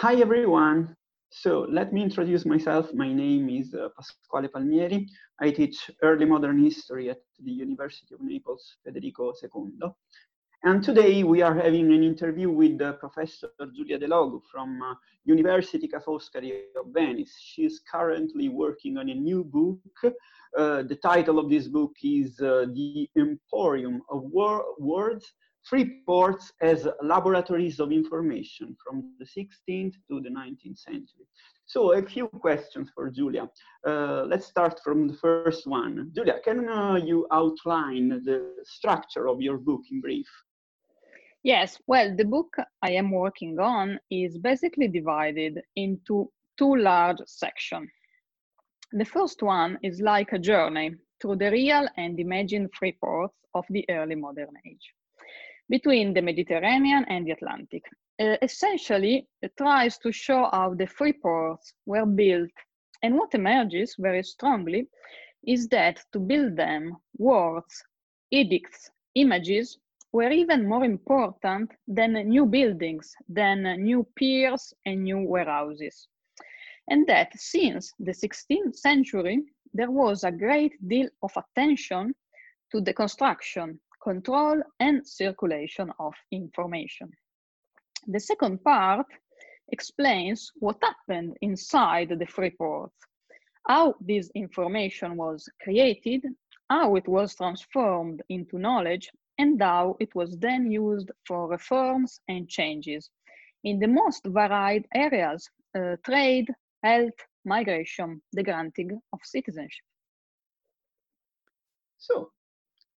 Hi, everyone. So let me introduce myself. My name is uh, Pasquale Palmieri. I teach early modern history at the University of Naples, Federico II. And today we are having an interview with uh, Professor Giulia Delogu from uh, University Ca' Foscari of Venice. She is currently working on a new book. Uh, the title of this book is uh, The Emporium of Wor Words free ports as laboratories of information from the 16th to the 19th century. So a few questions for Giulia. Uh, let's start from the first one. Giulia, can uh, you outline the structure of your book in brief? Yes, well, the book I am working on is basically divided into two large sections. The first one is like a journey through the real and imagined free ports of the early modern age between the Mediterranean and the Atlantic. Uh, essentially, it tries to show how the free ports were built. And what emerges very strongly is that to build them, words, edicts, images were even more important than new buildings, than new piers and new warehouses. And that since the 16th century, there was a great deal of attention to the construction control and circulation of information. The second part explains what happened inside the free ports, how this information was created, how it was transformed into knowledge, and how it was then used for reforms and changes in the most varied areas, uh, trade, health, migration, the granting of citizenship. So,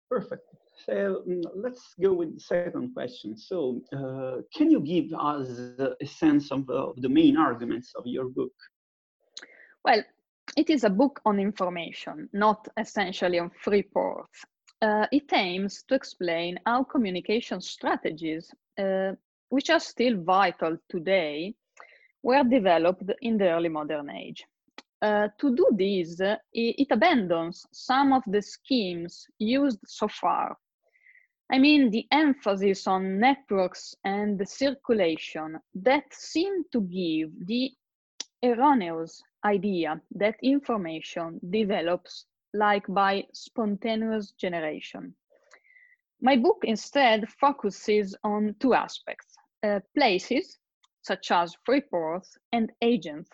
perfect. So mm, let's go with the second question. So uh, can you give us a sense of, uh, the main arguments of your book? Well, it is a book on information, not essentially on free ports. Uh, it aims to explain how communication strategies, uh, which are still vital today, were developed in the early modern age. Uh, to do this, it, it abandons some of the schemes used so far I mean, the emphasis on networks and the circulation that seem to give the erroneous idea that information develops like by spontaneous generation. My book instead focuses on two aspects, uh, places, such as free ports, and agents.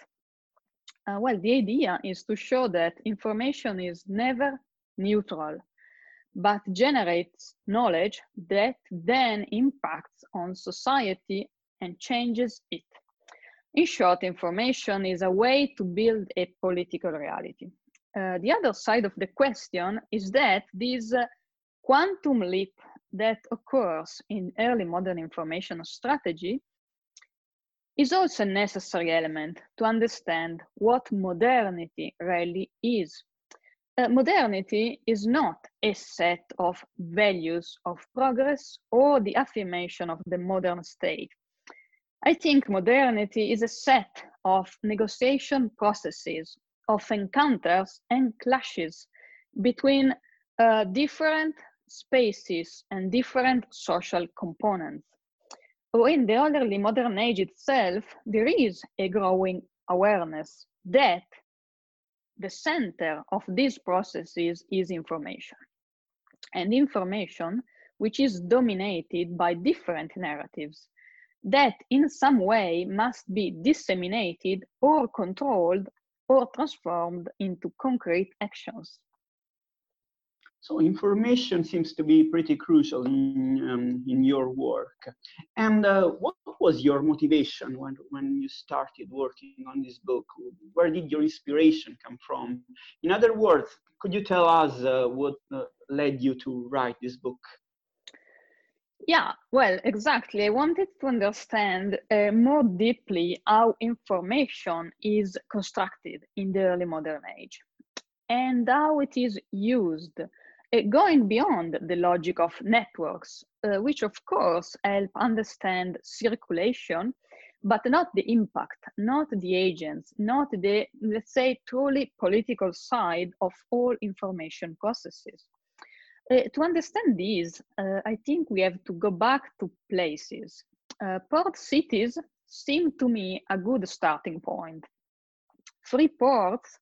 Uh, well, the idea is to show that information is never neutral but generates knowledge that then impacts on society and changes it. In short, information is a way to build a political reality. Uh, the other side of the question is that this uh, quantum leap that occurs in early modern information strategy is also a necessary element to understand what modernity really is uh, modernity is not a set of values of progress or the affirmation of the modern state. I think modernity is a set of negotiation processes, of encounters and clashes between uh, different spaces and different social components. In the early modern age itself, there is a growing awareness that the center of these processes is information. And information, which is dominated by different narratives that in some way must be disseminated or controlled or transformed into concrete actions. So information seems to be pretty crucial in, um, in your work. And uh, what was your motivation when, when you started working on this book? Where did your inspiration come from? In other words, could you tell us uh, what uh, led you to write this book? Yeah, well, exactly. I wanted to understand uh, more deeply how information is constructed in the early modern age and how it is used going beyond the logic of networks, uh, which of course help understand circulation, but not the impact, not the agents, not the, let's say, truly political side of all information processes. Uh, to understand these, uh, I think we have to go back to places. Uh, port cities, seem to me a good starting point. Free ports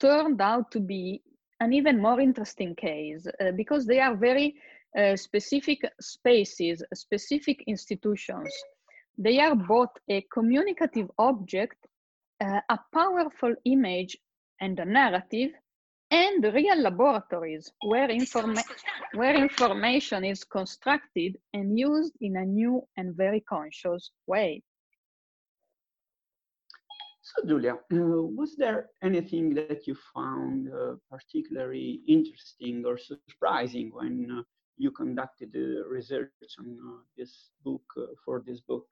turned out to be an even more interesting case uh, because they are very uh, specific spaces, specific institutions. They are both a communicative object, uh, a powerful image and a narrative, and real laboratories where, informa where information is constructed and used in a new and very conscious way. So Giulia, uh, was there anything that you found uh, particularly interesting or surprising when uh, you conducted the research on uh, this book uh, for this book?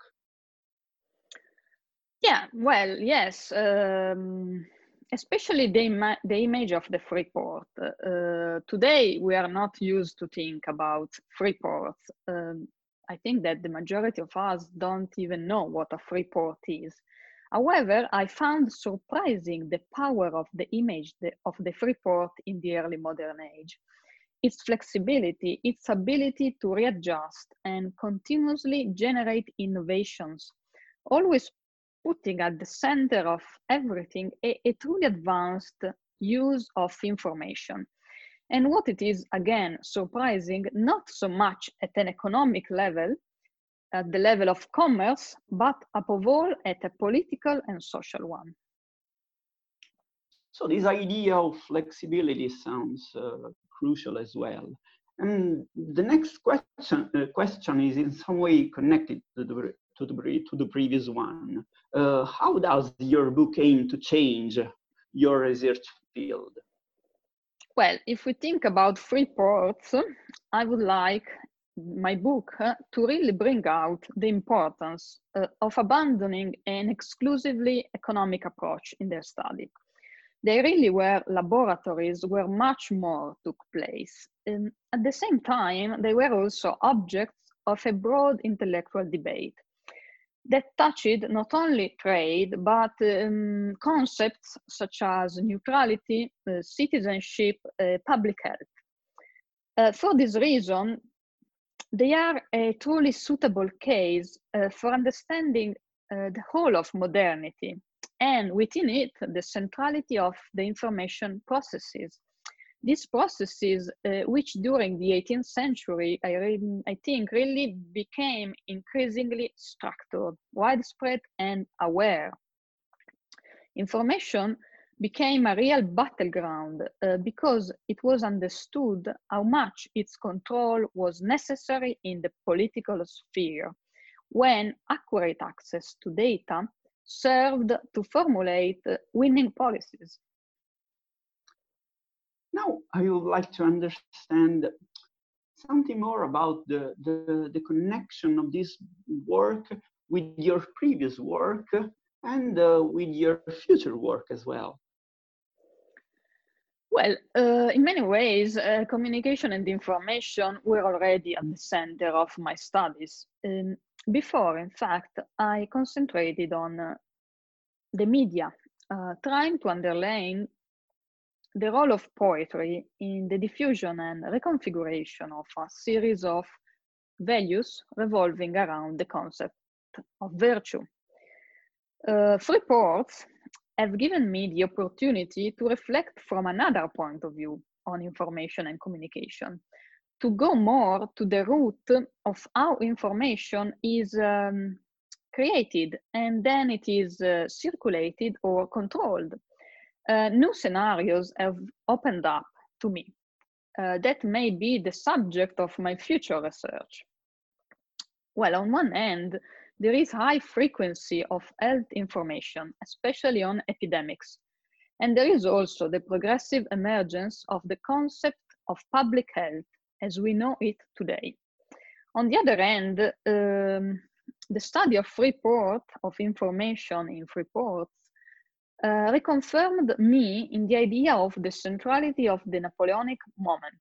Yeah, well, yes. Um, especially the, the image of the free port. Uh, today, we are not used to think about free ports. Um, I think that the majority of us don't even know what a free port is. However, I found surprising the power of the image of the free port in the early modern age. Its flexibility, its ability to readjust and continuously generate innovations, always putting at the center of everything a, a truly advanced use of information. And what it is, again, surprising, not so much at an economic level, at the level of commerce, but above all at a political and social one. So this idea of flexibility sounds uh, crucial as well. And the next question, uh, question is in some way connected to the, to the, to the previous one. Uh, how does your book aim to change your research field? Well, if we think about free ports, I would like my book uh, to really bring out the importance uh, of abandoning an exclusively economic approach in their study. They really were laboratories where much more took place. And at the same time, they were also objects of a broad intellectual debate that touched not only trade, but um, concepts such as neutrality, uh, citizenship, uh, public health. Uh, for this reason, they are a truly suitable case uh, for understanding uh, the whole of modernity and within it, the centrality of the information processes these processes, uh, which during the 18th century, I, re- I think, really became increasingly structured, widespread, and aware. Information became a real battleground uh, because it was understood how much its control was necessary in the political sphere when accurate access to data served to formulate winning policies. Now, I would like to understand something more about the, the, the connection of this work with your previous work and uh, with your future work as well. Well, uh, in many ways, uh, communication and information were already at the center of my studies. Um, before, in fact, I concentrated on uh, the media, uh, trying to underline the role of poetry in the diffusion and reconfiguration of a series of values revolving around the concept of virtue. Uh, free ports have given me the opportunity to reflect from another point of view on information and communication, to go more to the root of how information is um, created and then it is uh, circulated or controlled uh, new scenarios have opened up to me uh, that may be the subject of my future research. Well, on one end, there is high frequency of health information, especially on epidemics. And there is also the progressive emergence of the concept of public health as we know it today. On the other hand, um, the study of report of information in reports uh, reconfirmed me in the idea of the centrality of the Napoleonic moment.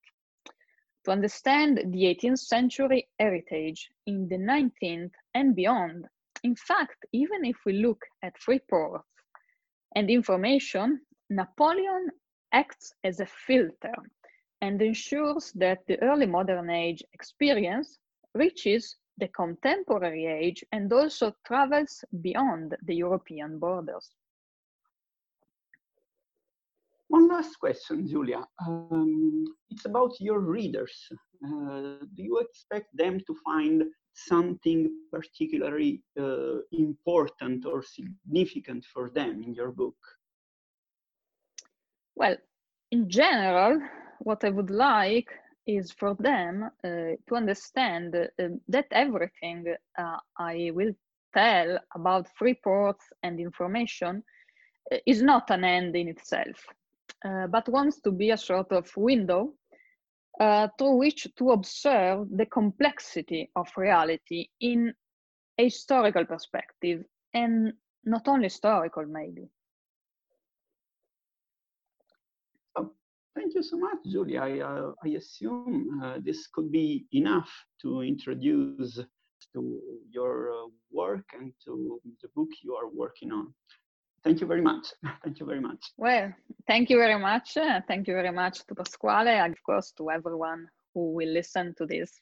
To understand the 18th century heritage in the 19th and beyond, in fact, even if we look at free ports and information, Napoleon acts as a filter and ensures that the early modern age experience reaches the contemporary age and also travels beyond the European borders. One last question, Giulia. Um, it's about your readers. Uh, do you expect them to find something particularly uh, important or significant for them in your book? Well, in general, what I would like is for them uh, to understand uh, that everything uh, I will tell about free ports and information uh, is not an end in itself, uh, but wants to be a sort of window uh, through which to observe the complexity of reality in a historical perspective and not only historical maybe. Thank you so much, Giulia. I, uh, I assume uh, this could be enough to introduce to your uh, work and to the book you are working on. Thank you very much. thank you very much. Well, thank you very much. thank you very much to Pasquale, and of course to everyone who will listen to this.